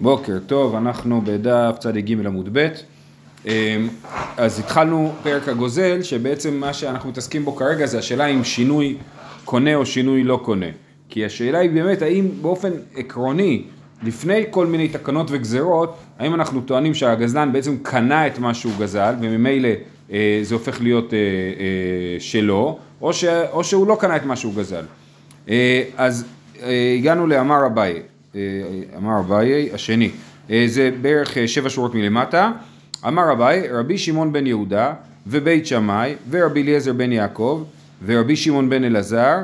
בוקר טוב, אנחנו בדף צ"ג עמוד ב'. אמ, אז התחלנו פרק הגוזל, שבעצם מה שאנחנו מתעסקים בו כרגע זה השאלה אם שינוי קונה או שינוי לא קונה. כי השאלה היא באמת האם באופן עקרוני, לפני כל מיני תקנות וגזרות, האם אנחנו טוענים שהגזלן בעצם קנה את מה שהוא גזל, וממילא אה, זה הופך להיות אה, אה, שלו, או, ש, או שהוא לא קנה את מה שהוא גזל. אה, אז אה, הגענו לאמר אביי. אה, אמר אביי השני, אה, זה בערך אה, שבע שורות מלמטה, אמר אביי רבי שמעון בן יהודה ובית שמאי ורבי אליעזר בן יעקב ורבי שמעון בן אלעזר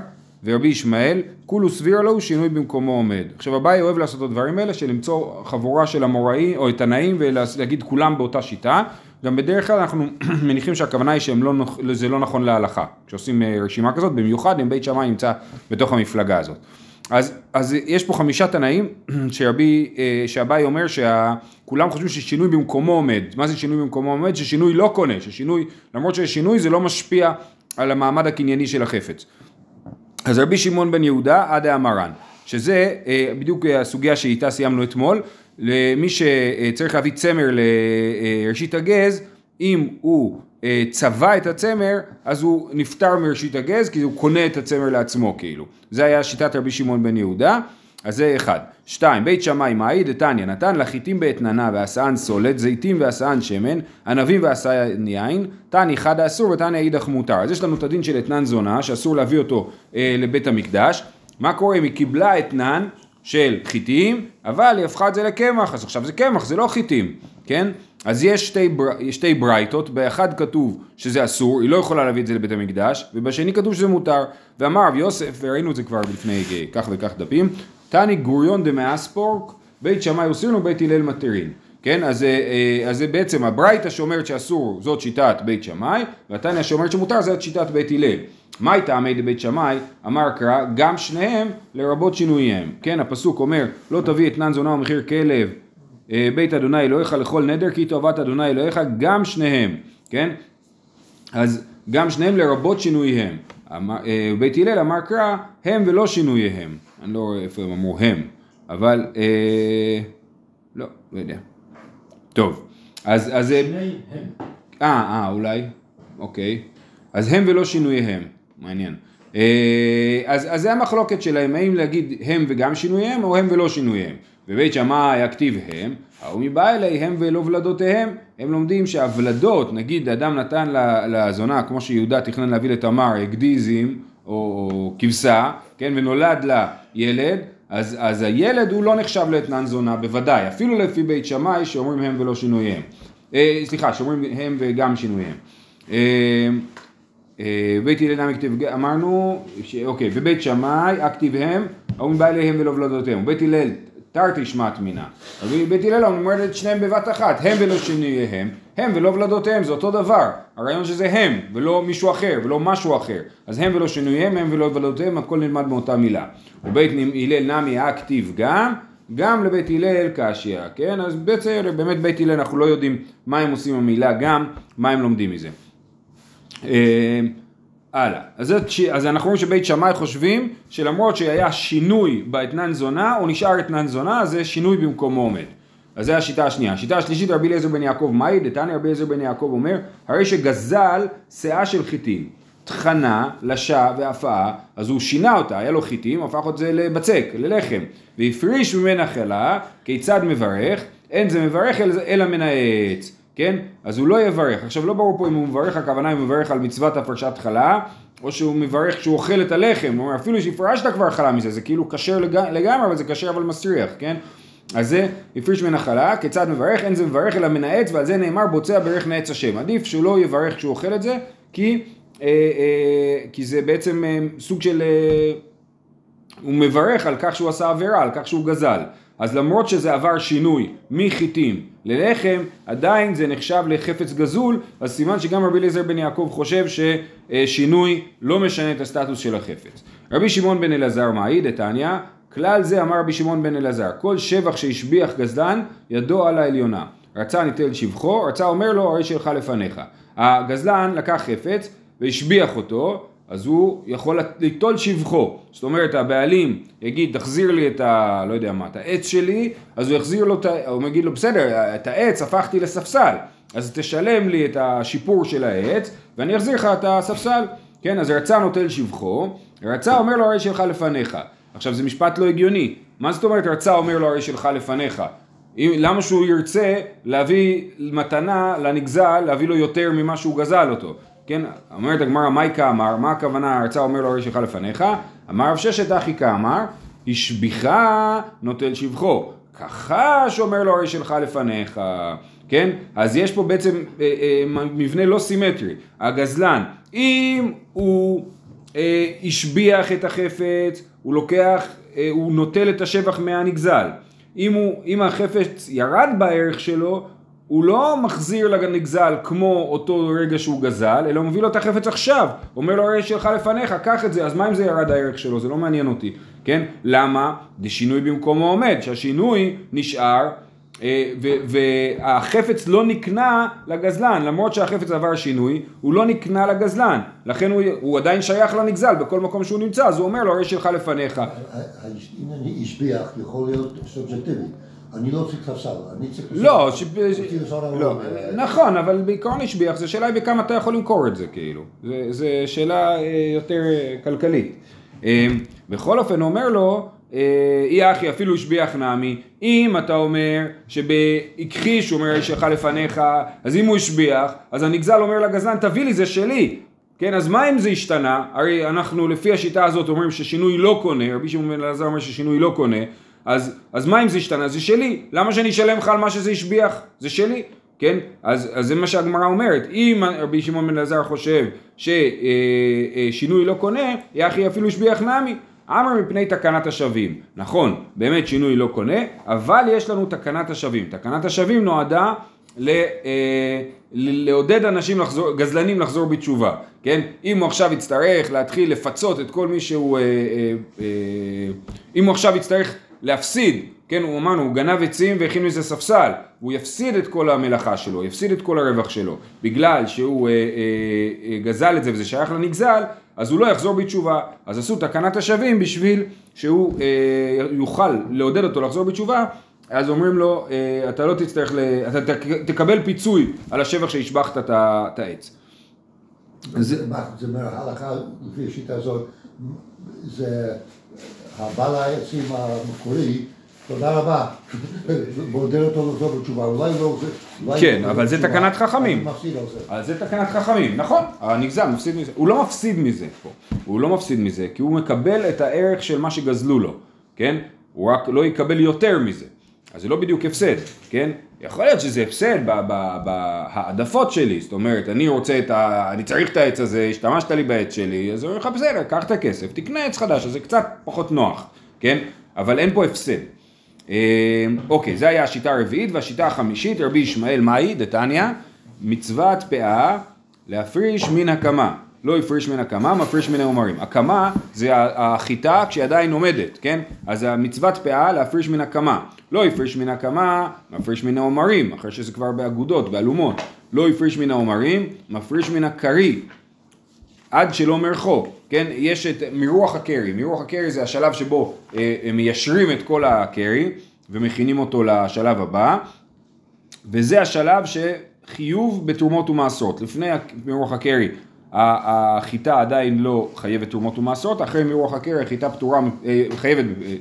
ורבי ישמעאל, כולו סביר לו שינוי במקומו עומד. עכשיו אביי אוהב לעשות את הדברים האלה, של למצוא חבורה של המוראים או את הנאים ולהגיד כולם באותה שיטה. גם בדרך כלל אנחנו מניחים שהכוונה היא שזה לא, לא נכון להלכה. כשעושים רשימה כזאת, במיוחד אם בית שמאי נמצא בתוך המפלגה הזאת. אז, אז יש פה חמישה תנאים שרבי, אה, שאביי אומר שכולם חושבים ששינוי במקומו עומד. מה זה שינוי במקומו עומד? ששינוי לא קונה, ששינוי, למרות ששינוי זה לא משפיע על המעמד הקנייני של החפץ. אז רבי שמעון בן יהודה עד האמרן, שזה אה, בדיוק הסוגיה שאיתה סיימנו אתמול, למי שצריך להביא צמר לראשית הגז, אם הוא אה, צבע את הצמר, אז הוא נפטר מראשית הגז, כי הוא קונה את הצמר לעצמו כאילו. זה היה שיטת רבי שמעון בן יהודה, אז זה אחד. שתיים, בית שמאי מאי דתניא, נתן לחיטים באתננה ועשאן סולת, זיתים ועשאן שמן, ענבים ועשאן יין, תני חד האסור ותני אידך מותר. אז יש לנו את הדין של אתנן זונה, שאסור להביא אותו אה, לבית המקדש. מה קורה אם היא קיבלה אתנן של חיטים, אבל היא הפכה את זה לקמח, אז עכשיו זה קמח, זה לא חיטים, כן? אז יש שתי, בר... שתי ברייתות, באחד כתוב שזה אסור, היא לא יכולה להביא את זה לבית המקדש, ובשני כתוב שזה מותר. ואמר רב יוסף, וראינו את זה כבר לפני כך וכך דפים, תני גוריון דמאספורק, בית שמאי אוסירנו, בית הלל מתירין. כן, אז, אה, אה, אז זה בעצם הברייתא שאומרת שאסור, זאת שיטת בית שמאי, והתניא שאומרת שמותר, זאת שיטת בית הלל. מאי טעמי דבית שמאי, אמר קרא, גם שניהם לרבות שינוייהם. כן, הפסוק אומר, לא תביא אתנן זונה ומחיר כלב אה, בית אדוני אלוהיך לכל נדר כי טובת אדוני אלוהיך גם שניהם, כן? אז גם שניהם לרבות שינוייהם. אה, בית הלל אמר קרא הם ולא שינוייהם. אני לא רואה איפה הם אמרו הם, אבל אה, לא, לא יודע. טוב, אז... אז אה, אה, אה, אולי, אוקיי. אז הם ולא שינוייהם, מעניין. אז, אז זה המחלוקת שלהם, האם להגיד הם וגם שינוייהם או הם ולא שינוייהם. בבית שמאי הכתיב הם, ההוא מבא אליהם ולא ולדותיהם, הם לומדים שהוולדות, נגיד אדם נתן לזונה, כמו שיהודה תכנן להביא לתמר, הגדיזים או, כבשה, כן, ונולד לה ילד, אז, אז הילד הוא לא נחשב לאתנן זונה, בוודאי, אפילו לפי בית שמאי שאומרים הם ולא שינוייהם. אה, סליחה, שאומרים הם וגם שינוייהם. אה, אה, בית נמי כתב, אמרנו, ש, אוקיי, בבית שמאי, הכתיב הם, ההוא מבא אליהם ולא ולדותיהם. בית הלל תרתי שמעת מינה. רבי בית הלל אומר את שניהם בבת אחת, הם ולא שינוייהם, הם ולא ולדותיהם, זה אותו דבר. הרעיון שזה הם, ולא מישהו אחר, ולא משהו אחר. אז הם ולא שינוייהם, הם ולא ולדותיהם, הכל נלמד מאותה מילה. ובית הלל נמי הכתיב גם, גם לבית הלל קשיא, כן? אז בסדר, באמת בית הלל אנחנו לא יודעים מה הם עושים עם המילה גם, מה הם לומדים מזה. אה, הלאה. אז, זה, אז אנחנו רואים שבית שמאי חושבים שלמרות שהיה שינוי באתנן זונה, הוא נשאר אתנן זונה, אז זה שינוי במקומו עומד. אז זו השיטה השנייה. השיטה השלישית, רבי אליעזר בן יעקב מאי, דתניא רבי אליעזר בן יעקב אומר, הרי שגזל שאה של חיטים, טחנה, לשה והפאה, אז הוא שינה אותה, היה לו חיטים, הפך את זה לבצק, ללחם, והפריש ממנה חלה, כיצד מברך? אין זה מברך אלא מנאץ. כן? אז הוא לא יברך. עכשיו לא ברור פה אם הוא מברך, הכוונה אם הוא מברך על מצוות הפרשת חלה, או שהוא מברך כשהוא אוכל את הלחם, הוא אומר אפילו שהפרשת כבר חלה מזה, זה כאילו כשר לגמרי, אבל זה כשר אבל מסריח, כן? אז זה הפריש מן החלה, כיצד מברך? אין זה מברך אלא מנאץ, ועל זה נאמר בוצע ברך נאץ השם. עדיף שהוא לא יברך כשהוא אוכל את זה, כי, אה, אה, כי זה בעצם אה, סוג של... אה, הוא מברך על כך שהוא עשה עבירה, על כך שהוא גזל. אז למרות שזה עבר שינוי מחיטים ללחם, עדיין זה נחשב לחפץ גזול, אז סימן שגם רבי אליעזר בן יעקב חושב ששינוי לא משנה את הסטטוס של החפץ. רבי שמעון בן אלעזר מעיד, דתניא, כלל זה אמר רבי שמעון בן אלעזר, כל שבח שהשביח גזלן, ידו על העליונה. רצה ניתן שבחו, רצה אומר לו, הרי שלך לפניך. הגזלן לקח חפץ והשביח אותו, אז הוא יכול ליטול שבחו. זאת אומרת, הבעלים יגיד, תחזיר לי את ה... לא יודע מה, את העץ שלי, אז הוא יחזיר לו את ה... הוא יגיד לו, בסדר, את העץ הפכתי לספסל, אז תשלם לי את השיפור של העץ, ואני אחזיר לך את הספסל. כן, אז רצה נוטל שבחו, רצה אומר לו הרי שלך לפניך. עכשיו זה משפט לא הגיוני, מה זאת אומרת רצה אומר לו הרי שלך לפניך? למה שהוא ירצה להביא מתנה לנגזל, להביא לו יותר ממה שהוא גזל אותו? כן, אומרת הגמרא, מייקה אמר, מה הכוונה, הרצה אומר לו הרי שלך לפניך? אמר רב ששת אחי כאמר, השביחה נוטל שבחו, כחש אומר לו הרי שלך לפניך, כן? אז יש פה בעצם אה, אה, מבנה לא סימטרי, הגזלן, אם הוא אה, השביח את החפץ, הוא לוקח, אה, הוא נוטל את השבח מהנגזל. אם, הוא, אם החפץ ירד בערך שלו, הוא לא מחזיר לנגזל כמו אותו רגע שהוא גזל, אלא הוא מביא לו את החפץ עכשיו. אומר לו הרי שלך לפניך, קח את זה, אז מה אם זה ירד הערך שלו? זה לא מעניין אותי, כן? למה? זה שינוי במקומו עומד, שהשינוי נשאר אה, והחפץ לא נקנה לגזלן, למרות שהחפץ עבר שינוי, הוא לא נקנה לגזלן, לכן הוא, הוא עדיין שייך לנגזל בכל מקום שהוא נמצא, אז הוא אומר לו, הרי שלך לפניך. אם אני השביח, יכול להיות סובייקטיבי. אני לא צריך ספסל, אני צריך... לא, ש... לא, נכון, אבל בעיקרון השביח, זה שאלה בכמה אתה יכול למכור את זה, כאילו. זו שאלה אה, יותר אה, כלכלית. בכל אופן, הוא אומר לו, אי אחי אפילו השביח נעמי, אם אתה אומר שבהכחיש הוא אומר שלך לפניך, אז אם הוא השביח, אז הנגזל אומר לגזלן תביא לי זה שלי, כן, אז מה אם זה השתנה? הרי אנחנו לפי השיטה הזאת אומרים ששינוי לא קונה, רבי שמעון בן אלעזר אומר ששינוי לא קונה, אז, אז מה אם זה השתנה? זה שלי, למה שאני אשלם לך על מה שזה השביח? זה שלי, כן? אז, אז זה מה שהגמרא אומרת, אם רבי שמעון בן אלעזר חושב ששינוי אה, אה, לא קונה, יחי אפילו השביח נמי. אמר מפני תקנת השבים. נכון, באמת שינוי לא קונה, אבל יש לנו תקנת השבים. תקנת השבים נועדה ל, אה, לעודד אנשים לחזור, גזלנים לחזור בתשובה, כן? אם הוא עכשיו יצטרך להתחיל לפצות את כל מי שהוא, אה, אה, אה, אם הוא עכשיו יצטרך להפסיד, כן, הוא אמרנו, הוא גנב עצים והכין מזה ספסל, הוא יפסיד את כל המלאכה שלו, יפסיד את כל הרווח שלו, בגלל שהוא אה, אה, אה, גזל את זה וזה שייך לנגזל, אז הוא לא יחזור בתשובה. אז עשו תקנת השבים בשביל שהוא אה, יוכל לעודד אותו לחזור בתשובה, אז אומרים לו, אה, אתה לא תצטרך, ל... אתה תקבל פיצוי על השבח שהשבחת את העץ. זה מההלכה, לפי השיטה הזאת, זה הבעל העצים המקורי תודה רבה. מעודד אותו לחזור בתשובה, אולי לא... כן, אבל זה תקנת חכמים. אז זה תקנת חכמים, נכון, הנגזל מפסיד מזה. הוא לא מפסיד מזה פה, הוא לא מפסיד מזה, כי הוא מקבל את הערך של מה שגזלו לו, כן? הוא רק לא יקבל יותר מזה. אז זה לא בדיוק הפסד, כן? יכול להיות שזה הפסד בהעדפות שלי, זאת אומרת, אני רוצה את ה... אני צריך את העץ הזה, השתמשת לי בעץ שלי, אז הוא אומר לך בסדר, קח את הכסף, תקנה עץ חדש, אז זה קצת פחות נוח, כן? אבל אין פה הפסד. אמ, אוקיי, זה היה השיטה הרביעית, והשיטה החמישית, רבי ישמעאל מאי, דתניא, מצוות פאה להפריש מן הקמה. לא הפריש מן הקמה, מפריש מן העומרים. הקמה זה החיטה כשהיא עדיין עומדת, כן? אז המצוות פאה להפריש מן הקמה. לא הפריש מן הקמה, מפריש מן העומרים, אחרי שזה כבר באגודות, באלומות. לא הפריש מן העומרים, מפריש מן הקרי. עד שלא מרחו, כן? יש את מרוח הקרי, מרוח הקרי זה השלב שבו אה, מיישרים את כל הקרי ומכינים אותו לשלב הבא, וזה השלב שחיוב בתרומות ומעשרות. לפני מרוח הקרי החיטה עדיין לא חייבת תרומות ומעשרות, אחרי מרוח הקרי החיטה פטורה, אה, חייבת, אה,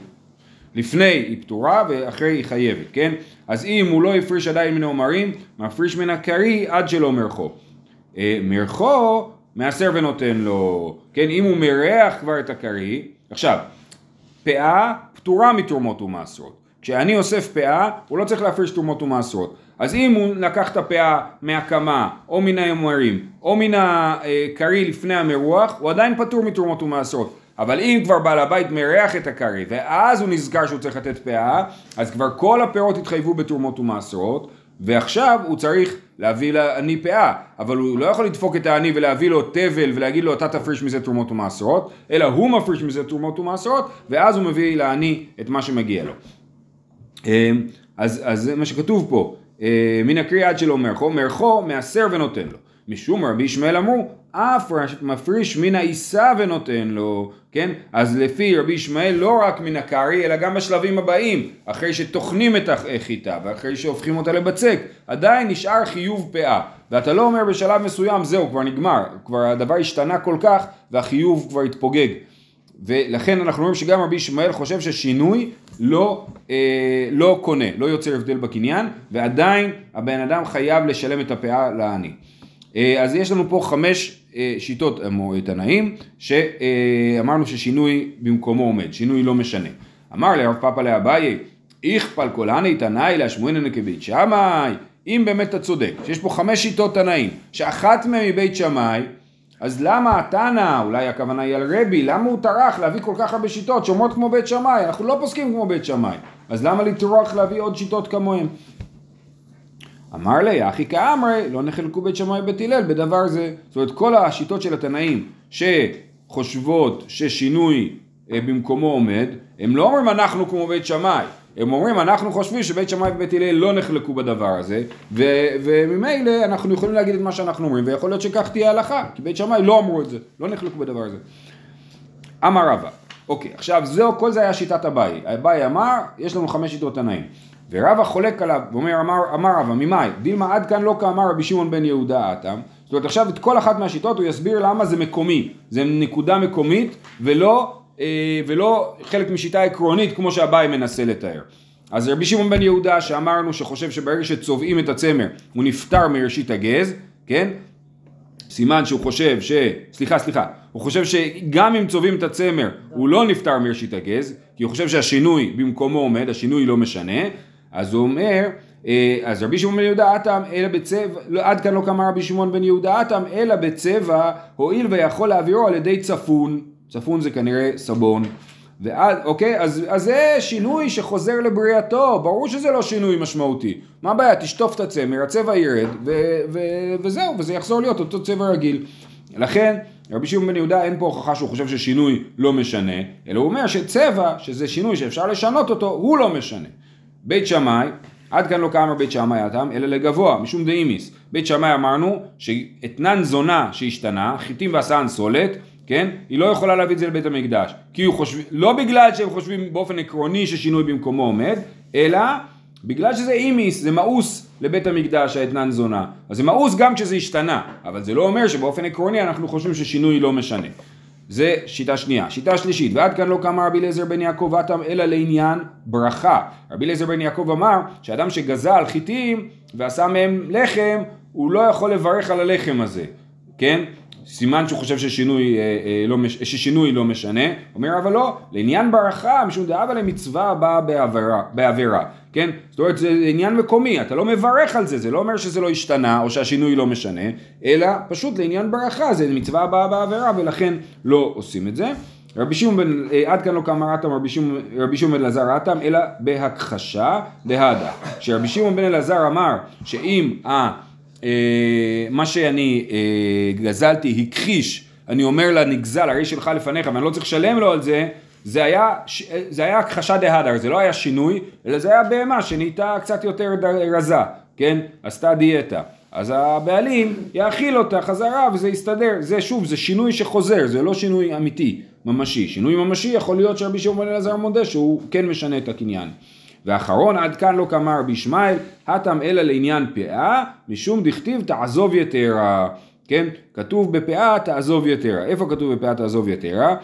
לפני היא פטורה ואחרי היא חייבת, כן? אז אם הוא לא הפריש עדיין מן העומרים, מפריש מן הקרי עד שלא מרחו. מרחו מעשר ונותן לו, כן, אם הוא מרח כבר את הכרי, עכשיו, פאה פטורה מתרומות ומעשרות. כשאני אוסף פאה, הוא לא צריך להפריש תרומות ומעשרות. אז אם הוא לקח את הפאה מהקמה, או מן הימורים, או מן הכרי לפני המרוח, הוא עדיין פטור מתרומות ומעשרות. אבל אם כבר בעל הבית מרח את הכרי, ואז הוא נזכר שהוא צריך לתת פאה, אז כבר כל הפירות התחייבו בתרומות ומעשרות, ועכשיו הוא צריך להביא לעני פאה, אבל הוא לא יכול לדפוק את העני ולהביא לו תבל ולהגיד לו אתה תפריש מזה תרומות ומעשרות, אלא הוא מפריש מזה תרומות ומעשרות, ואז הוא מביא לעני את מה שמגיע לו. אז, אז זה מה שכתוב פה, מן הקריאה עד שלא מרחו, מרחו מעשר ונותן לו. משום רבי ישמעאל אמרו, אף מפריש מן העיסה ונותן לו, כן? אז לפי רבי ישמעאל לא רק מן הקרי, אלא גם בשלבים הבאים, אחרי שטוחנים את החיטה ואחרי שהופכים אותה לבצק, עדיין נשאר חיוב פאה. ואתה לא אומר בשלב מסוים, זהו, כבר נגמר, כבר הדבר השתנה כל כך והחיוב כבר התפוגג. ולכן אנחנו רואים שגם רבי ישמעאל חושב ששינוי לא, אה, לא קונה, לא יוצר הבדל בקניין, ועדיין הבן אדם חייב לשלם את הפאה לעני. אה, אז יש לנו פה חמש אה, שיטות תנאים, שאמרנו ששינוי במקומו עומד, שינוי לא משנה. אמר לרב פאפא לאביי, איכפל כולני תנאי להשמועינן כבית שמאי, אם באמת אתה צודק, שיש פה חמש שיטות תנאים, שאחת מהן מבית שמאי, אז למה התנא, אולי הכוונה היא על רבי, למה הוא טרח להביא כל כך הרבה שיטות שאומרות כמו בית שמאי? אנחנו לא פוסקים כמו בית שמאי, אז למה לטרוח להביא עוד שיטות כמוהם? אמר לי, אחי כאמרי, לא נחלקו בית שמאי ובית הלל בדבר זה. זאת אומרת, כל השיטות של התנאים שחושבות ששינוי אה, במקומו עומד, הם לא אומרים אנחנו כמו בית שמאי, הם אומרים אנחנו חושבים שבית שמאי ובית הלל לא נחלקו בדבר הזה ו- וממילא אנחנו יכולים להגיד את מה שאנחנו אומרים ויכול להיות שכך תהיה הלכה כי בית שמאי לא אמרו את זה, לא נחלקו בדבר הזה. אמר רבא, אוקיי עכשיו זהו כל זה היה שיטת אביי, אביי אמר יש לנו חמש שיטות תנאים. ורבא חולק עליו ואומר אמר, אמר רבא ממאי? דילמה עד כאן לא כאמר רבי שמעון בן יהודה אטם. זאת אומרת עכשיו את כל אחת מהשיטות הוא יסביר למה זה מקומי. זה נקודה מקומית ולא ולא חלק משיטה עקרונית כמו שאביי מנסה לתאר. אז רבי שמעון בן יהודה שאמרנו שחושב שברגע שצובעים את הצמר הוא נפטר מראשית הגז, כן? סימן שהוא חושב ש... סליחה, סליחה. הוא חושב שגם אם צובעים את הצמר הוא לא נפטר מראשית הגז, כי הוא חושב שהשינוי במקומו עומד, השינוי לא משנה, אז הוא אומר, אה, אז רבי שמעון בן יהודה אטם אלא בצבע, לא, עד כאן לא קמה רבי שמעון בן יהודה אטם אלא בצבע הואיל ויכול להעבירו על ידי צפון צפון זה כנראה סבון. ואז, אוקיי, אז, אז זה שינוי שחוזר לבריאתו, ברור שזה לא שינוי משמעותי. מה הבעיה? תשטוף את הצמר, הצבע ירד, ו, ו, וזהו, וזה יחזור להיות אותו צבע רגיל. לכן, רבי שמעון בן יהודה אין פה הוכחה שהוא חושב ששינוי לא משנה, אלא הוא אומר שצבע, שזה שינוי שאפשר לשנות אותו, הוא לא משנה. בית שמאי, עד כאן לא קמה בית שמאי הטעם, אלא לגבוה, משום דאימיס. בית שמאי אמרנו שאתנן זונה שהשתנה, חיטים ועשן סולת, כן? היא לא יכולה להביא את זה לבית המקדש. כי הוא חושב, לא בגלל שהם חושבים באופן עקרוני ששינוי במקומו עומד, אלא בגלל שזה אימיס, זה מאוס לבית המקדש האתנן זונה. אז זה מאוס גם כשזה השתנה, אבל זה לא אומר שבאופן עקרוני אנחנו חושבים ששינוי לא משנה. זה שיטה שנייה. שיטה שלישית, ועד כאן לא קמה רבי אליעזר בן יעקב אטם אלא לעניין ברכה. רבי אליעזר בן יעקב אמר שאדם שגזל חיטים ועשה מהם לחם, הוא לא יכול לברך על הלחם הזה, כן? סימן שהוא חושב ששינוי, אה, אה, לא, ששינוי לא משנה, אומר אבל לא, לעניין ברכה, משום דאבה למצווה הבאה בעבירה, בעבירה, כן? זאת אומרת זה עניין מקומי, אתה לא מברך על זה, זה לא אומר שזה לא השתנה או שהשינוי לא משנה, אלא פשוט לעניין ברכה, זה מצווה הבאה בעבירה ולכן לא עושים את זה. רבי שמעון בן, אה, עד כאן לא קאמר אטם רבי שמעון בן אלעזר אטם, אלא בהכחשה דהדה. שרבי שמעון בן אלעזר אמר שאם ה... אה, מה שאני אה, גזלתי הכחיש, אני אומר לנגזל, הרי שלך לפניך ואני לא צריך לשלם לו על זה, זה היה, זה היה הכחשה דהדר, זה לא היה שינוי, אלא זה היה בהמה שנהייתה קצת יותר רזה, כן? עשתה דיאטה. אז הבעלים יאכיל אותה חזרה וזה יסתדר. זה שוב, זה שינוי שחוזר, זה לא שינוי אמיתי, ממשי. שינוי ממשי יכול להיות שרבי שמעון אלעזר מודה שהוא כן משנה את הקניין. ואחרון עד כאן לא קמה רבי ישמעאל, הטם אלא לעניין פאה, משום דכתיב תעזוב יתרה, כן? כתוב בפאה תעזוב יתרה. איפה כתוב בפאה תעזוב יתרה?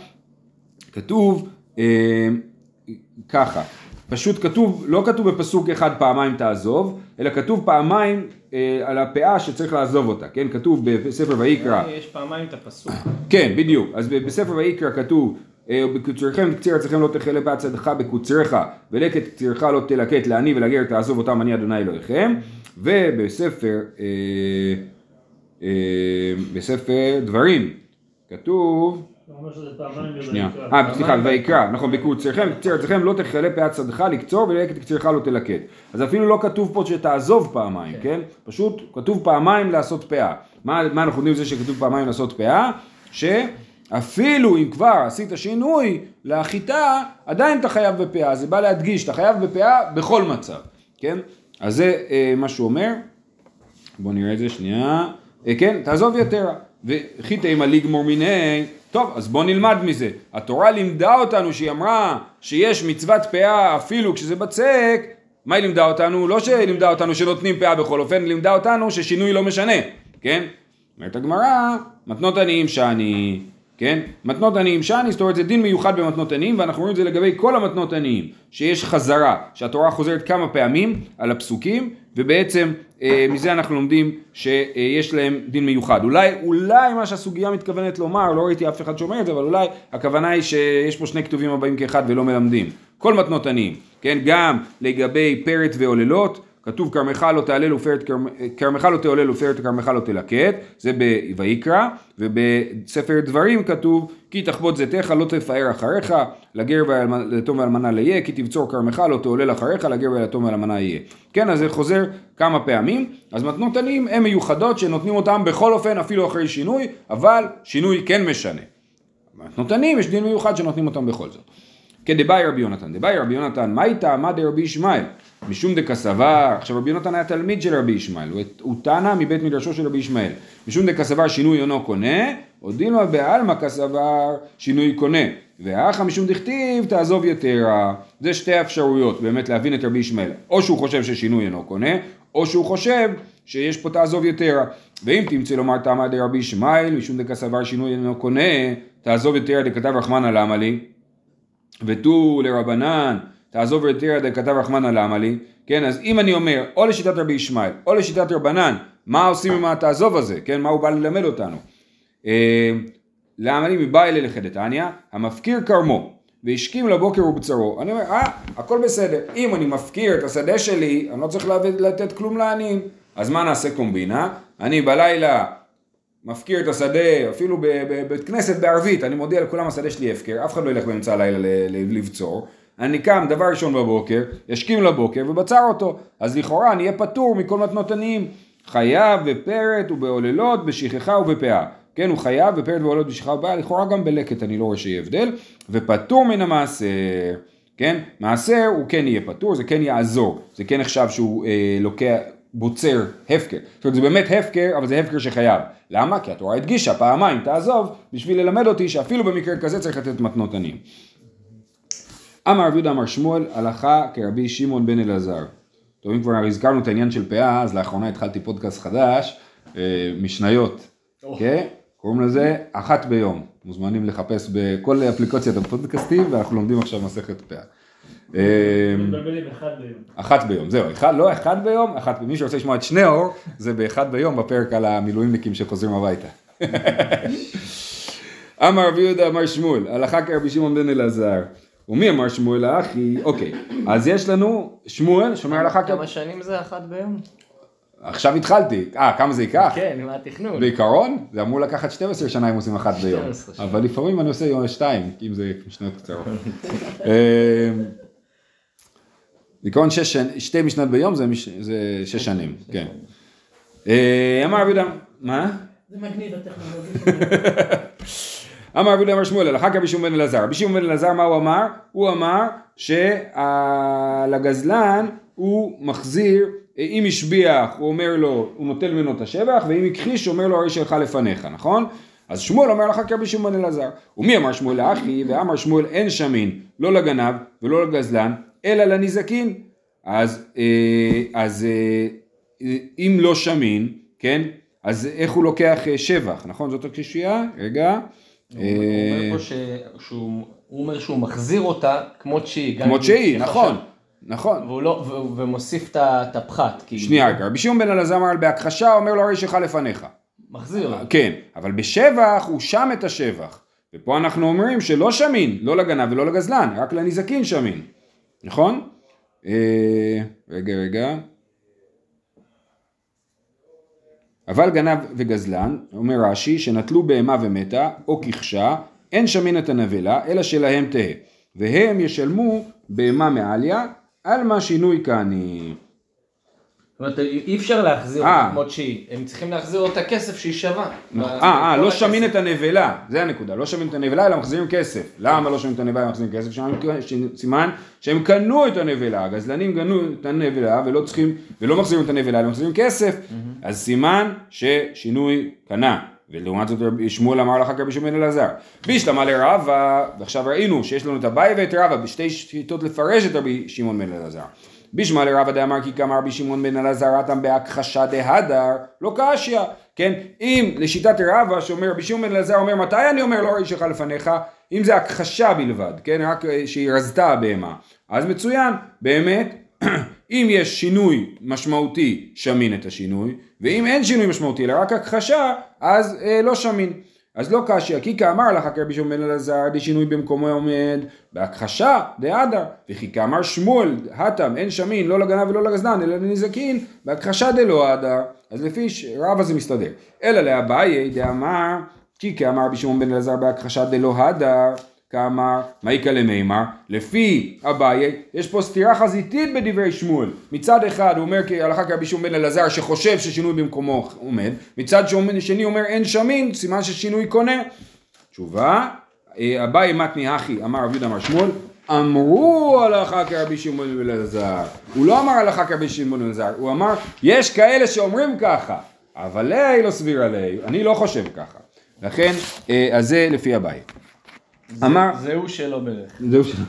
כתוב אה, ככה, פשוט כתוב, לא כתוב בפסוק אחד פעמיים תעזוב, אלא כתוב פעמיים אה, על הפאה שצריך לעזוב אותה, כן? כתוב בספר ויקרא. יש פעמיים את הפסוק. כן, בדיוק. אז בספר ויקרא כתוב ובקוצריכם קציר ארציכם לא תחלה פאת צדך בקוצריך ולקט קצירך לא תלקט לעני ולגר תעזוב אותם אני אדוני אלוהיכם ובספר אה, אה, בספר דברים כתוב שנייה, אה סליחה, ויקרא, נכון, בקוצריכם, קציר ארציכם לא תחלה פאת צדך לקצור ולקט קצירך לא תלקט. אז אפילו לא כתוב פה שתעזוב פעמיים, כן? פשוט כתוב פעמיים לעשות פאה. מה אנחנו יודעים בזה שכתוב פעמיים לעשות פאה? ש... אפילו אם כבר עשית שינוי לחיטה, עדיין אתה חייב בפאה. זה בא להדגיש, אתה חייב בפאה בכל מצב, כן? אז זה אה, מה שהוא אומר. בואו נראה את זה שנייה. אה, כן, תעזוב יתרה. וכי תימא לגמור מיני, טוב, אז בוא נלמד מזה. התורה לימדה אותנו שהיא אמרה שיש מצוות פאה אפילו כשזה בצק, מה היא לימדה אותנו? לא שהיא לימדה אותנו שנותנים פאה בכל אופן, היא לימדה אותנו ששינוי לא משנה, כן? אומרת הגמרא, מתנות עניים שאני, כן? מתנות עניים שאני, זאת אומרת זה דין מיוחד במתנות עניים, ואנחנו רואים את זה לגבי כל המתנות עניים, שיש חזרה, שהתורה חוזרת כמה פעמים על הפסוקים, ובעצם אה, מזה אנחנו לומדים שיש להם דין מיוחד. אולי, אולי מה שהסוגיה מתכוונת לומר, לא ראיתי אף אחד שאומר את זה, אבל אולי הכוונה היא שיש פה שני כתובים הבאים כאחד ולא מלמדים. כל מתנות עניים, כן? גם לגבי פרט ועוללות, כתוב כרמך לא תעלל ופרט כרמך לא תעולל ופרט כרמך לא תלקט, זה בויקרא, ובספר דברים כתוב כי תחבוט זיתך לא תפאר אחריך, לגר וליתום ואלמנה ליה, כי תבצור כרמך לא תעולל אחריך, לגר וליתום ואלמנה יהיה. כן, אז זה חוזר כמה פעמים, אז מתנות עניים הן מיוחדות שנותנים אותן בכל אופן אפילו אחרי שינוי, אבל שינוי כן משנה. מתנות עניים יש דין מיוחד שנותנים אותם בכל זאת. כדבאי רבי יונתן, דבאי רבי יונתן, מה איתה? מה דרבי ישמעאל? משום דקסבר, עכשיו רבי יונתן היה תלמיד של רבי ישמעאל, הוא תנא מבית מדרשו של רבי ישמעאל, משום דקסבר שינוי אינו קונה, הודינו בעלמא כסבר שינוי קונה, ואחא משום דכתיב תעזוב יתרה, זה שתי אפשרויות באמת להבין את רבי ישמעאל, או שהוא חושב ששינוי אינו קונה, או שהוא חושב שיש פה תעזוב יתרה, ואם תמצא לומר תמא דרבי ישמעאל, משום דקסבר שינוי אינו קונה, תעזוב יתרה דכתב רחמנא למה לי, ותו לרבנן תעזוב ותרא דכתב רחמנא למה לי, כן, אז אם אני אומר או לשיטת רבי ישמעאל או לשיטת רבנן, מה עושים עם התעזוב הזה, כן, מה הוא בא ללמד אותנו. אה, למה לי מבאי ללכת דתניא, המפקיר כרמו והשכים לבוקר ובצרו, אני אומר, אה, הכל בסדר, אם אני מפקיר את השדה שלי, אני לא צריך לתת כלום לעניים, אז מה נעשה קומבינה? אני בלילה מפקיר את השדה, אפילו בבית כנסת בערבית, אני מודיע לכולם השדה שלי הפקר, אף אחד לא ילך באמצע הלילה לבצור, אני קם דבר ראשון בבוקר, ישכים לבוקר ובצר אותו, אז לכאורה אני אהיה פטור מכל מתנות עניים. חייב בפרט ובעוללות, בשכחה ובפאה. כן, הוא חייב בפרט ובעוללות בשכחה ובפאה, לכאורה גם בלקט אני לא רואה שיהיה הבדל, ופטור מן המעשר. כן, מעשר הוא כן יהיה פטור, זה כן יעזור, זה כן נחשב שהוא אה, לוקח, בוצר הפקר. זאת אומרת זה באמת הפקר, אבל זה הפקר שחייב. למה? כי התורה הדגישה פעמיים, תעזוב, בשביל ללמד אותי שאפילו במקרה כזה צריך לתת מתנות עניים. אמר רבי יהודה אמר שמואל, הלכה כרבי שמעון בן אלעזר. טוב, אם כבר הזכרנו את העניין של פאה, אז לאחרונה התחלתי פודקאסט חדש, אה, משניות, כן? קוראים לזה אחת ביום. מוזמנים לחפש בכל אפליקציית הפודקאסטים, ואנחנו לומדים עכשיו מסכת פאה. אה, אחת ביום, זהו, אחד, לא אחד ביום, אחת. מי שרוצה לשמוע את שני אור, זה באחד ביום בפרק על המילואימניקים שחוזרים הביתה. אמר רבי יהודה אמר שמואל, הלכה כרבי שמעון בן אלעזר. ומי אמר שמואל האחי? אוקיי, אז יש לנו שמואל שומר הלכה כמה שנים זה אחת ביום? עכשיו התחלתי, אה כמה זה ייקח? כן, מה התכנון? בעיקרון זה אמור לקחת 12 שנה אם עושים אחת ביום, אבל לפעמים אני עושה יום שתיים, אם זה משנות קצרות. אמ, בעיקרון שתי משנות ביום זה שש שנים, כן. אה, אמר רבי מה? זה מגניב הטכנולוגיה. אמר רבי אמר שמואל, הלכה כרבי שמעון בן אלעזר. רבי שמעון בן אלעזר מה הוא אמר? הוא אמר שלגזלן הוא מחזיר, אם השביח הוא אומר לו, הוא נוטל ממנו את השבח, ואם הכחיש הוא אומר לו הרי שלך לפניך, נכון? אז שמואל אומר לך כרבי שמעון בן אלעזר. ומי אמר שמואל לאחי? ואמר שמואל אין שמין, לא לגנב ולא לגזלן, אלא לנזקין. אז, אה, אז אה, אם לא שמין, כן? אז איך הוא לוקח אה, שבח, נכון? זאת הקשישייה? רגע. הוא אומר פה שהוא אומר שהוא מחזיר אותה כמו שהיא. כמו שהיא, נכון. נכון. לא, ומוסיף את הפחת. שנייה רגע, רבי שמעון בן אלעזר אמר בהכחשה, אומר לו הרי שלך לפניך. מחזיר. כן, אבל בשבח הוא שם את השבח. ופה אנחנו אומרים שלא שמין, לא לגנב ולא לגזלן, רק לנזקין שמין. נכון? אה, רגע, רגע. אבל גנב וגזלן, אומר רש"י, שנטלו בהמה ומתה, או ככשה, אין שמין את הנבלה, אלא שלהם תהא. והם ישלמו בהמה מעליה, על מה שינוי כעני. אומרת, אי אפשר להחזיר אותה אה. כמות שהיא, הם צריכים להחזיר אותה כסף שהיא שווה. נכון. אה, אה, לא שמין את הנבלה, זה הנקודה, לא שמין את הנבלה אלא מחזירים כסף. למה לא שמין את הנבלה אלא מחזירים כסף? סימן שהם קנו את הנבלה, הגזלנים קנו את הנבלה ולא צריכים, ולא מחזירים את הנבלה, אלא מחזירים כסף. אז סימן ששינוי קנה. ולעומת זאת שמואל אמר לך כרבי שמואל אלעזר. בישלמה לרבה, ועכשיו ראינו שיש לנו את אביי ואת רבה בשתי שיטות לפרש את רבי שמעון בן אלעזר. בישמע לרבה דאמר כי כאמר רבי שמעון בן אלעזר אטם בהכחשה דהדר, לא קשיא, כן? אם לשיטת רבה שאומר רבי שמעון בן אלעזר אומר מתי אני אומר לא ראישך לפניך, אם זה הכחשה בלבד, כן? רק שהיא רזתה הבהמה, אז מצוין, באמת אם יש שינוי משמעותי, שמין את השינוי, ואם אין שינוי משמעותי, אלא רק הכחשה, אז אה, לא שמין. אז לא קשיא, כי כאמר כרבי שמעון בן אלעזר, דשינוי במקומו עומד, בהכחשה דהדר, וכי כאמר שמואל, הטם, אין שמין, לא לגנב ולא לגזלן, אלא לנזקין, בהכחשה דלא הדר, אז לפי רבא זה מסתדר. אלא לאביי דאמר, כי כאמר רבי שמעון בן אלעזר בהכחשה דלא הדר, כאמר, מאיקה למימר, לפי אביי, יש פה סתירה חזיתית בדברי שמואל. מצד אחד הוא אומר כהלכה כרבי שמעון בן אלעזר שחושב ששינוי במקומו עומד, מצד שני אומר אין שמין, סימן ששינוי קונה. תשובה, אה, אביי מתני אחי, אמר רבי יהודה אמר שמואל, אמרו הלכה כרבי שמעון בן אלעזר. הוא לא אמר הלכה כרבי שמעון בן אלעזר, הוא אמר, יש כאלה שאומרים ככה, אבל לי לא סביר עלי, אני לא חושב ככה. לכן, אה, אז זה לפי אביי. אמר... זהו שלא ברך. זהו שלא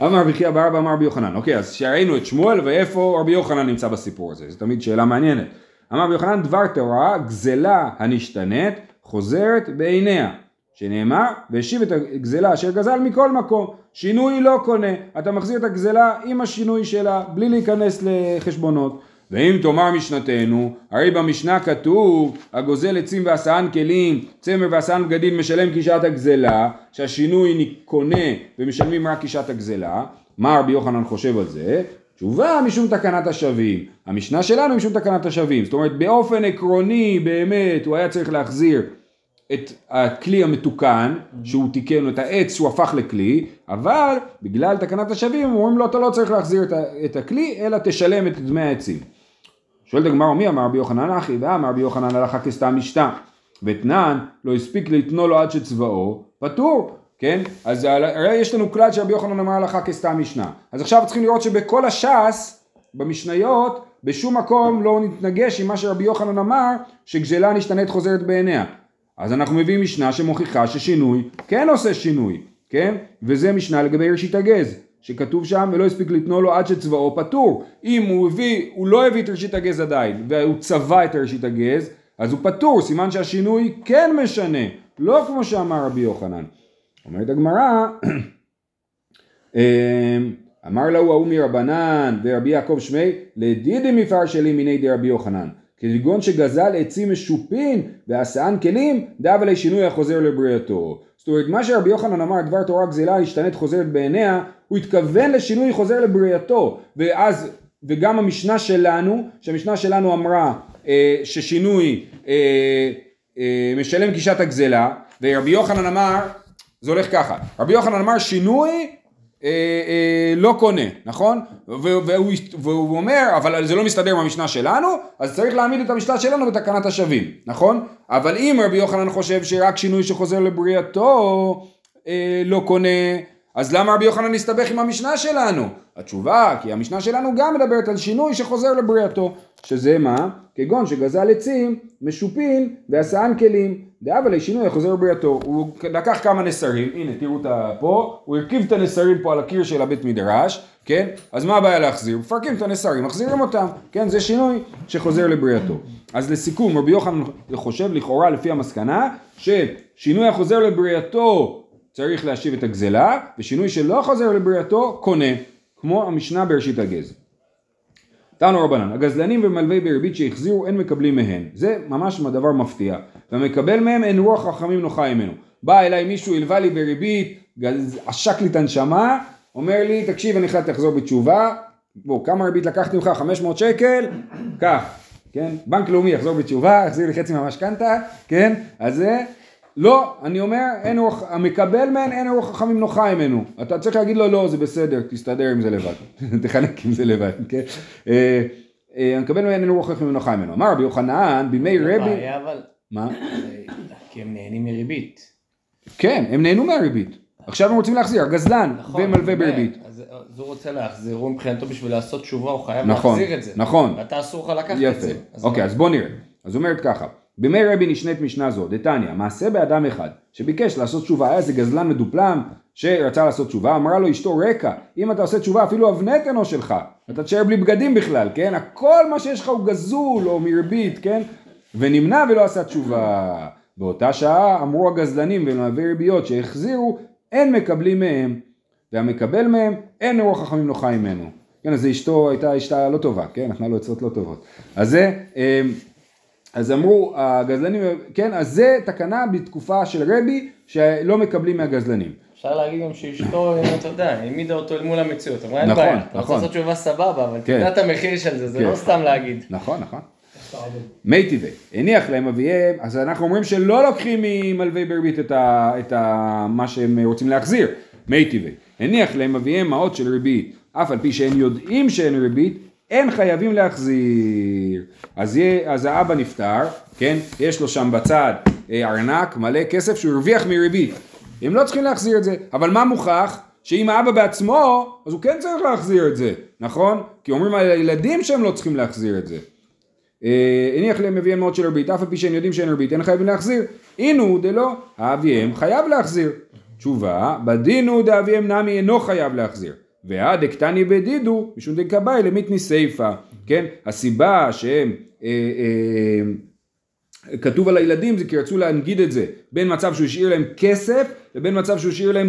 אמר רבי חייא בר אמר רבי יוחנן. אוקיי, אז שראינו את שמואל ואיפה רבי יוחנן נמצא בסיפור הזה. זו תמיד שאלה מעניינת. אמר רבי יוחנן דבר תורה גזלה הנשתנית חוזרת בעיניה. שנאמר, והשיב את הגזלה אשר גזל מכל מקום. שינוי לא קונה. אתה מחזיר את הגזלה עם השינוי שלה, בלי להיכנס לחשבונות. ואם תאמר משנתנו, הרי במשנה כתוב, הגוזל עצים ועשאן כלים, צמר ועשאן בגדים משלם כשעת הגזלה, שהשינוי קונה ומשלמים רק כשעת הגזלה, מה רבי יוחנן חושב על זה? תשובה משום תקנת השבים. המשנה שלנו משום תקנת השבים. זאת אומרת באופן עקרוני באמת הוא היה צריך להחזיר את הכלי המתוקן שהוא תיקן את העץ שהוא הפך לכלי אבל בגלל תקנת השבים אומרים לו אתה לא צריך להחזיר את הכלי אלא תשלם את דמי העצים. שואלת הגמרא מי אמר רבי יוחנן אחי? ואמר רבי יוחנן הלכה כסתם משתה ותנן לא הספיק לתנו לו עד שצבאו פטור. כן? אז הרי יש לנו כלל שרבי יוחנן אמר הלכה כסתם משנה. אז עכשיו צריכים לראות שבכל הש"ס במשניות בשום מקום לא נתנגש עם מה שרבי יוחנן אמר שגזלה נשתנית חוזרת בעיניה. אז אנחנו מביאים משנה שמוכיחה ששינוי כן עושה שינוי כן? וזה משנה לגבי ראשית הגז שכתוב שם ולא הספיק לתנו לו עד שצבאו פטור. אם הוא הביא, הוא לא הביא את ראשית הגז עדיין, והוא צבע את ראשית הגז, אז הוא פטור, סימן שהשינוי כן משנה, לא כמו שאמר רבי יוחנן. אומרת הגמרא, אמ, אמר לו ההוא מרבנן ורבי יעקב שמי, לדידי מפר שלי מיני די רבי יוחנן. כגון שגזל עצים משופין ועשאן כלים, דאב עלי שינוי החוזר לבריאתו. זאת אומרת, מה שרבי יוחנן אמר, דבר תורה גזלה השתנית חוזרת בעיניה, הוא התכוון לשינוי חוזר לבריאתו, ואז, וגם המשנה שלנו, שהמשנה שלנו אמרה אה, ששינוי אה, אה, משלם גישת הגזלה, ורבי יוחנן אמר, זה הולך ככה, רבי יוחנן אמר שינוי אה, אה, לא קונה, נכון? והוא, והוא אומר, אבל זה לא מסתדר עם המשנה שלנו, אז צריך להעמיד את המשנה שלנו בתקנת השבים, נכון? אבל אם רבי יוחנן חושב שרק שינוי שחוזר לבריאתו אה, לא קונה, אז למה רבי יוחנן מסתבך עם המשנה שלנו? התשובה, כי המשנה שלנו גם מדברת על שינוי שחוזר לבריאתו, שזה מה? כגון שגזל עצים, משופין ועשאן כלים, דאבה לשינוי החוזר לבריאתו. הוא לקח כמה נסרים, הנה תראו אותה פה, הוא הרכיב את הנסרים פה על הקיר של הבית מדרש, כן? אז מה הבעיה להחזיר? מפרקים את הנסרים, מחזירים אותם, כן? זה שינוי שחוזר לבריאתו. אז לסיכום, רבי יוחנן חושב לכאורה לפי המסקנה, ששינוי החוזר לבריאתו צריך להשיב את הגזלה, ושינוי שלא חוזר לבריאתו קונה, כמו המשנה בראשית הגז. תנו רבנן, הגזלנים ומלווי בריבית שהחזירו אין מקבלים מהן. זה ממש דבר מפתיע. והמקבל מהם אין רוח חכמים נוחה ממנו. בא אליי מישהו, הלווה לי בריבית, עשק לי את הנשמה, אומר לי, תקשיב, אני חייב לחזור בתשובה, בוא, כמה ריבית לקחתי ממך? 500 שקל? קח, כן? בנק לאומי יחזור בתשובה, יחזיר לי חצי מהמשכנתה, כן? אז זה... לא, אני אומר, אין רוח, המקבל מהן אין רוח חכמים נוחה ממנו. אתה צריך להגיד לו, לא, זה בסדר, תסתדר עם זה לבד. תחלק עם זה לבד, כן? אה, אה, המקבל מהן אין רוח חכמים נוחה ממנו. אמר רבי יוחנן, בימי רבי... בעיה אבל... מה? כי הם נהנים מריבית. כן, הם נהנו מהריבית. עכשיו הם רוצים להחזיר, הגזלן נכון, ומלווה. בריבית. אז הוא רוצה להחזיר, הוא מבחינתו בשביל לעשות תשובה, הוא חייב נכון, להחזיר את זה. נכון. ואתה אסור לך לקחת את יפה. זה. אז אוקיי? אז בוא נראה. אז אומרת ככה, בימי רבי נשנית משנה זו, דתניא, מעשה באדם אחד, שביקש לעשות תשובה, היה איזה גזלן מדופלם, שרצה לעשות תשובה, אמרה לו אשתו רקע, אם אתה עושה תשובה אפילו אבנט אינו שלך, אתה תשאר בלי בגדים בכלל, כן? הכל מה שיש לך הוא גזול או מרבית, כן? ונמנע ולא עשה תשובה. באותה שעה אמרו הגזלנים ומלווה ריביות שהחזירו, אין מקבלים מהם, והמקבל מהם, אין רוח חכמים נוחה ממנו. כן, אז אשתו הייתה אשתה לא טובה, כן? נתנה לו עצות לא טובות. אז זה, אה, אז אמרו הגזלנים, כן, אז זה תקנה בתקופה של רבי שלא מקבלים מהגזלנים. אפשר להגיד גם שאשתו, אתה יודע, העמידה אותו אל מול המציאות. אמרה, אין נכון, בעיה, אתה רוצה נכון. לעשות תשובה סבבה, אבל כן. תדע את המחיר של זה, זה כן. לא סתם להגיד. נכון, נכון. מי טבעי, הניח להם אביהם, אז אנחנו אומרים שלא לוקחים ממלווי בריבית את, מה שהם רוצים להחזיר, מי טבעי, הניח להם אביהם מעות של ריבית, אף על פי שהם יודעים שאין ריבית, אין חייבים להחזיר. אז, יהיה, אז האבא נפטר, כן, יש לו שם בצד אה, ארנק מלא כסף שהוא הרוויח מריבית, הם לא צריכים להחזיר את זה, אבל מה מוכח? שאם האבא בעצמו, אז הוא כן צריך להחזיר את זה, נכון? כי אומרים על הילדים שהם לא צריכים להחזיר את זה. אה, הניח להם אביהם מאות של ריבית, אף על פי שהם יודעים שאין ריבית, אין חייבים להחזיר. אינו דלא, האביהם חייב להחזיר. תשובה, בדינו דאביהם נמי אינו חייב להחזיר. ועד דקתני בדידו, משום דקבאי למיתני סיפא. כן, הסיבה שהם, אה, אה, כתוב על הילדים זה כי רצו להנגיד את זה בין מצב שהוא השאיר להם כסף לבין מצב שהוא השאיר להם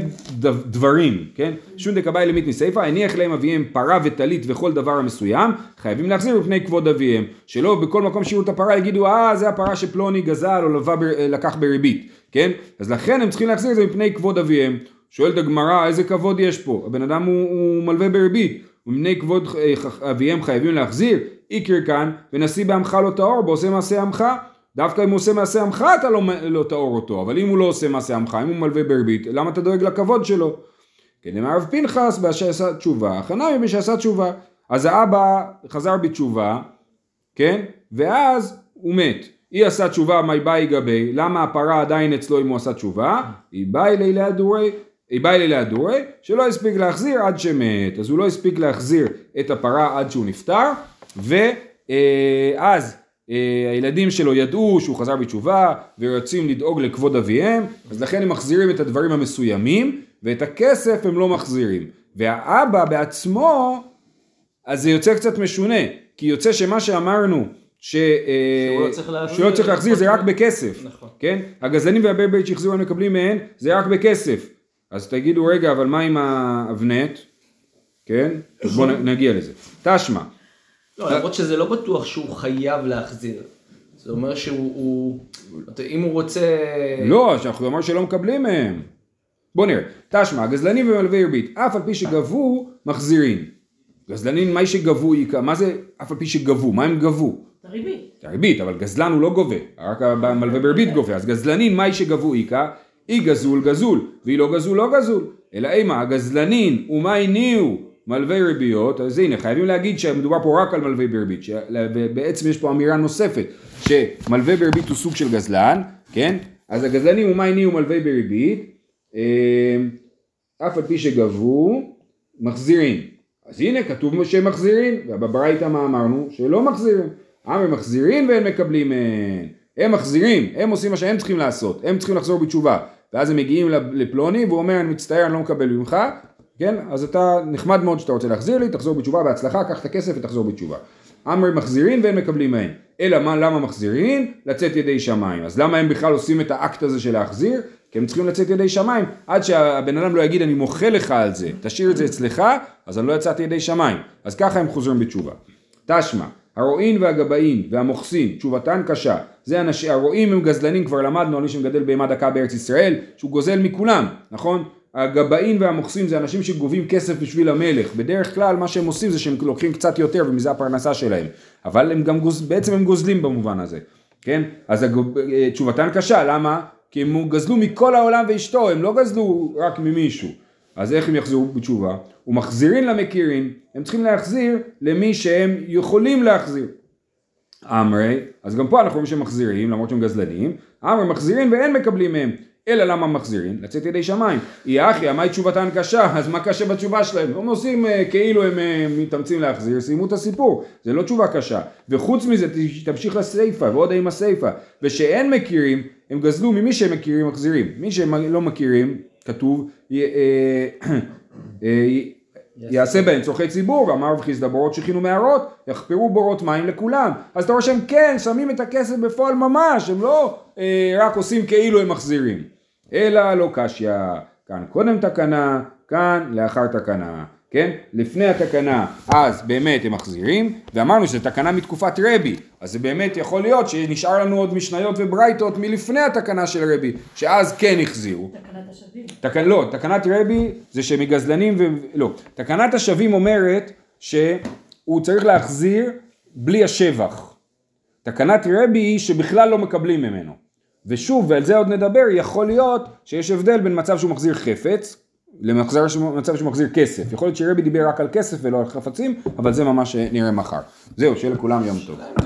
דברים, כן? שום דקבאי למית ניסיפא, הניח להם אביהם פרה וטלית וכל דבר המסוים, חייבים להחזיר מפני כבוד אביהם, שלא בכל מקום שיראו את הפרה יגידו אה זה הפרה שפלוני גזל או לווה, ב- לקח בריבית, כן? אז לכן הם צריכים להחזיר את זה מפני כבוד אביהם. שואלת הגמרא איזה כבוד יש פה, הבן אדם הוא, הוא מלווה בריבית, ומפני כבוד אה, אביהם חייבים להחזיר, איקר כאן, ונשיא בעמך לא טהור, בעושה מעשה עמך, דווקא אם הוא עושה מעשה עמך אתה לא, לא טהור אותו, אבל אם הוא לא עושה מעשה עמך, אם הוא מלווה בריבית, למה אתה דואג לכבוד שלו? כן, אמר רב פנחס שעשה תשובה, חנמי בשעשה תשובה. אז האבא חזר בתשובה, כן? ואז הוא מת. היא עשה תשובה, מי באי גבי, למה הפרה עדיין אצלו אם הוא עשה תשובה? היא באי לילה הדורי, היא באי לילה הדורי, שלא הספיק להחזיר עד שמת. אז הוא לא הספיק להחזיר את הפרה עד שהוא נפטר, ואז אה, הילדים שלו ידעו שהוא חזר בתשובה ורוצים לדאוג לכבוד אביהם, אז לכן הם מחזירים את הדברים המסוימים, ואת הכסף הם לא מחזירים. והאבא בעצמו, אז זה יוצא קצת משונה, כי יוצא שמה שאמרנו, ש, אה, שהוא לא צריך להחזיר, שהוא לא צריך להחזיר זה רק בכסף, נכון. כן? הגזלנים והבית שהחזירו הם מקבלים מהן, זה רק בכסף. אז תגידו רגע, אבל מה עם האבנט? כן? אז בואו נגיע לזה. תשמע, לא, למרות שזה לא בטוח שהוא חייב להחזיר. זה אומר שהוא, הוא- אתה- אם הוא רוצה... לא, שאנחנו אמרנו שלא מקבלים מהם. בוא נראה. תשמע, גזלנים ומלווי ריבית, אף על פי שגבו, מחזירים. גזלנים, מה שגבו, איכה? מה זה אף על פי שגבו? מה הם גבו? הריבית. הריבית, אבל גזלן הוא לא גובה, רק המלווה בריבית גובה. אז גזלנין, מה שגבו איכה? אי גזול גזול, והיא לא גזול לא גזול. אלא אימה, הגזלנין ומה הניעו מלווי ריביות, אז הנה, חייבים להגיד שמדובר פה רק על מלווי בריבית, שבעצם יש פה אמירה נוספת, שמלווה בריבית הוא סוג של גזלן, כן? אז הגזלנים ומה הניעו מלווי בריבית, אה, אף על פי שגבו, מחזירים. אז הנה כתוב שהם מחזירים, ובברייתא מה אמרנו? שלא מחזירים. אמר מחזירים והם מקבלים מהן. הם מחזירים, הם עושים מה שהם צריכים לעשות, הם צריכים לחזור בתשובה. ואז הם מגיעים לפלוני והוא אומר אני מצטער אני לא מקבל ממך, כן? אז אתה נחמד מאוד שאתה רוצה להחזיר לי, תחזור בתשובה בהצלחה, קח את הכסף ותחזור בתשובה. אמר מחזירים והם מקבלים מהם. אלא מה, למה מחזירים? לצאת ידי שמיים. אז למה הם בכלל עושים את האקט הזה של להחזיר? כי הם צריכים לצאת ידי שמיים, עד שהבן אדם לא יגיד אני מוחל לך על זה, תשאיר את זה אצלך, אז אני לא יצאתי ידי שמיים. אז ככה הם חוזרים בתשובה. תשמע, הרועין והגבאים והמוכסין, תשובתן קשה. זה אנשים, הרועים הם גזלנים, כבר למדנו על מי שמגדל בהמה דקה בארץ ישראל, שהוא גוזל מכולם, נכון? הגבאים והמוכסים זה אנשים שגובים כסף בשביל המלך, בדרך כלל מה שהם עושים זה שהם לוקחים קצת יותר ומזה הפרנסה שלהם, אבל הם גם גוז... בעצם הם גוזלים במובן הזה, כן? אז הגוב... אה, תשובתן קשה, למה? כי הם גזלו מכל העולם ואשתו, הם לא גזלו רק ממישהו. אז איך הם יחזרו בתשובה? ומחזירים למכירים, הם צריכים להחזיר למי שהם יכולים להחזיר. אמרי, אז גם פה אנחנו רואים שהם מחזירים, למרות שהם גזלנים, אמרי מחזירים ואין מקבלים מהם, אלא למה מחזירים? לצאת ידי שמיים. יא אחי, מהי תשובתן קשה? אז מה קשה בתשובה שלהם? הם עושים אה, כאילו הם אה, מתאמצים להחזיר, סיימו את הסיפור. זה לא תשובה קשה. וחוץ מזה, תמשיך לסיפא, ועוד עם הסיפא. ושאין מכירים, הם גזלו ממי שהם מכירים מחזירים. מי שהם לא מכירים, כתוב, י- אה, אה, יעשה בהן צורכי ציבור, ואמר רב חיסדא בורות שכינו מערות, יחפרו בורות מים לכולם. אז אתה רואה שהם כן שמים את הכסף בפועל ממש, הם לא אה, רק עושים כאילו הם מחזירים. אלא לא קשיא, כאן קודם תקנה, כאן לאחר תקנה. כן? לפני התקנה, אז באמת הם מחזירים, ואמרנו שזו תקנה מתקופת רבי, אז זה באמת יכול להיות שנשאר לנו עוד משניות וברייתות מלפני התקנה של רבי, שאז כן החזירו. תקנת השבים. תקנ... לא, תקנת רבי זה שמגזלנים ו... לא. תקנת השבים אומרת שהוא צריך להחזיר בלי השבח. תקנת רבי היא שבכלל לא מקבלים ממנו. ושוב, ועל זה עוד נדבר, יכול להיות שיש הבדל בין מצב שהוא מחזיר חפץ למצב שהוא מחזיר כסף. יכול להיות שרבי דיבר רק על כסף ולא על חפצים, אבל זה ממש נראה מחר. זהו, שיהיה לכולם יום טוב.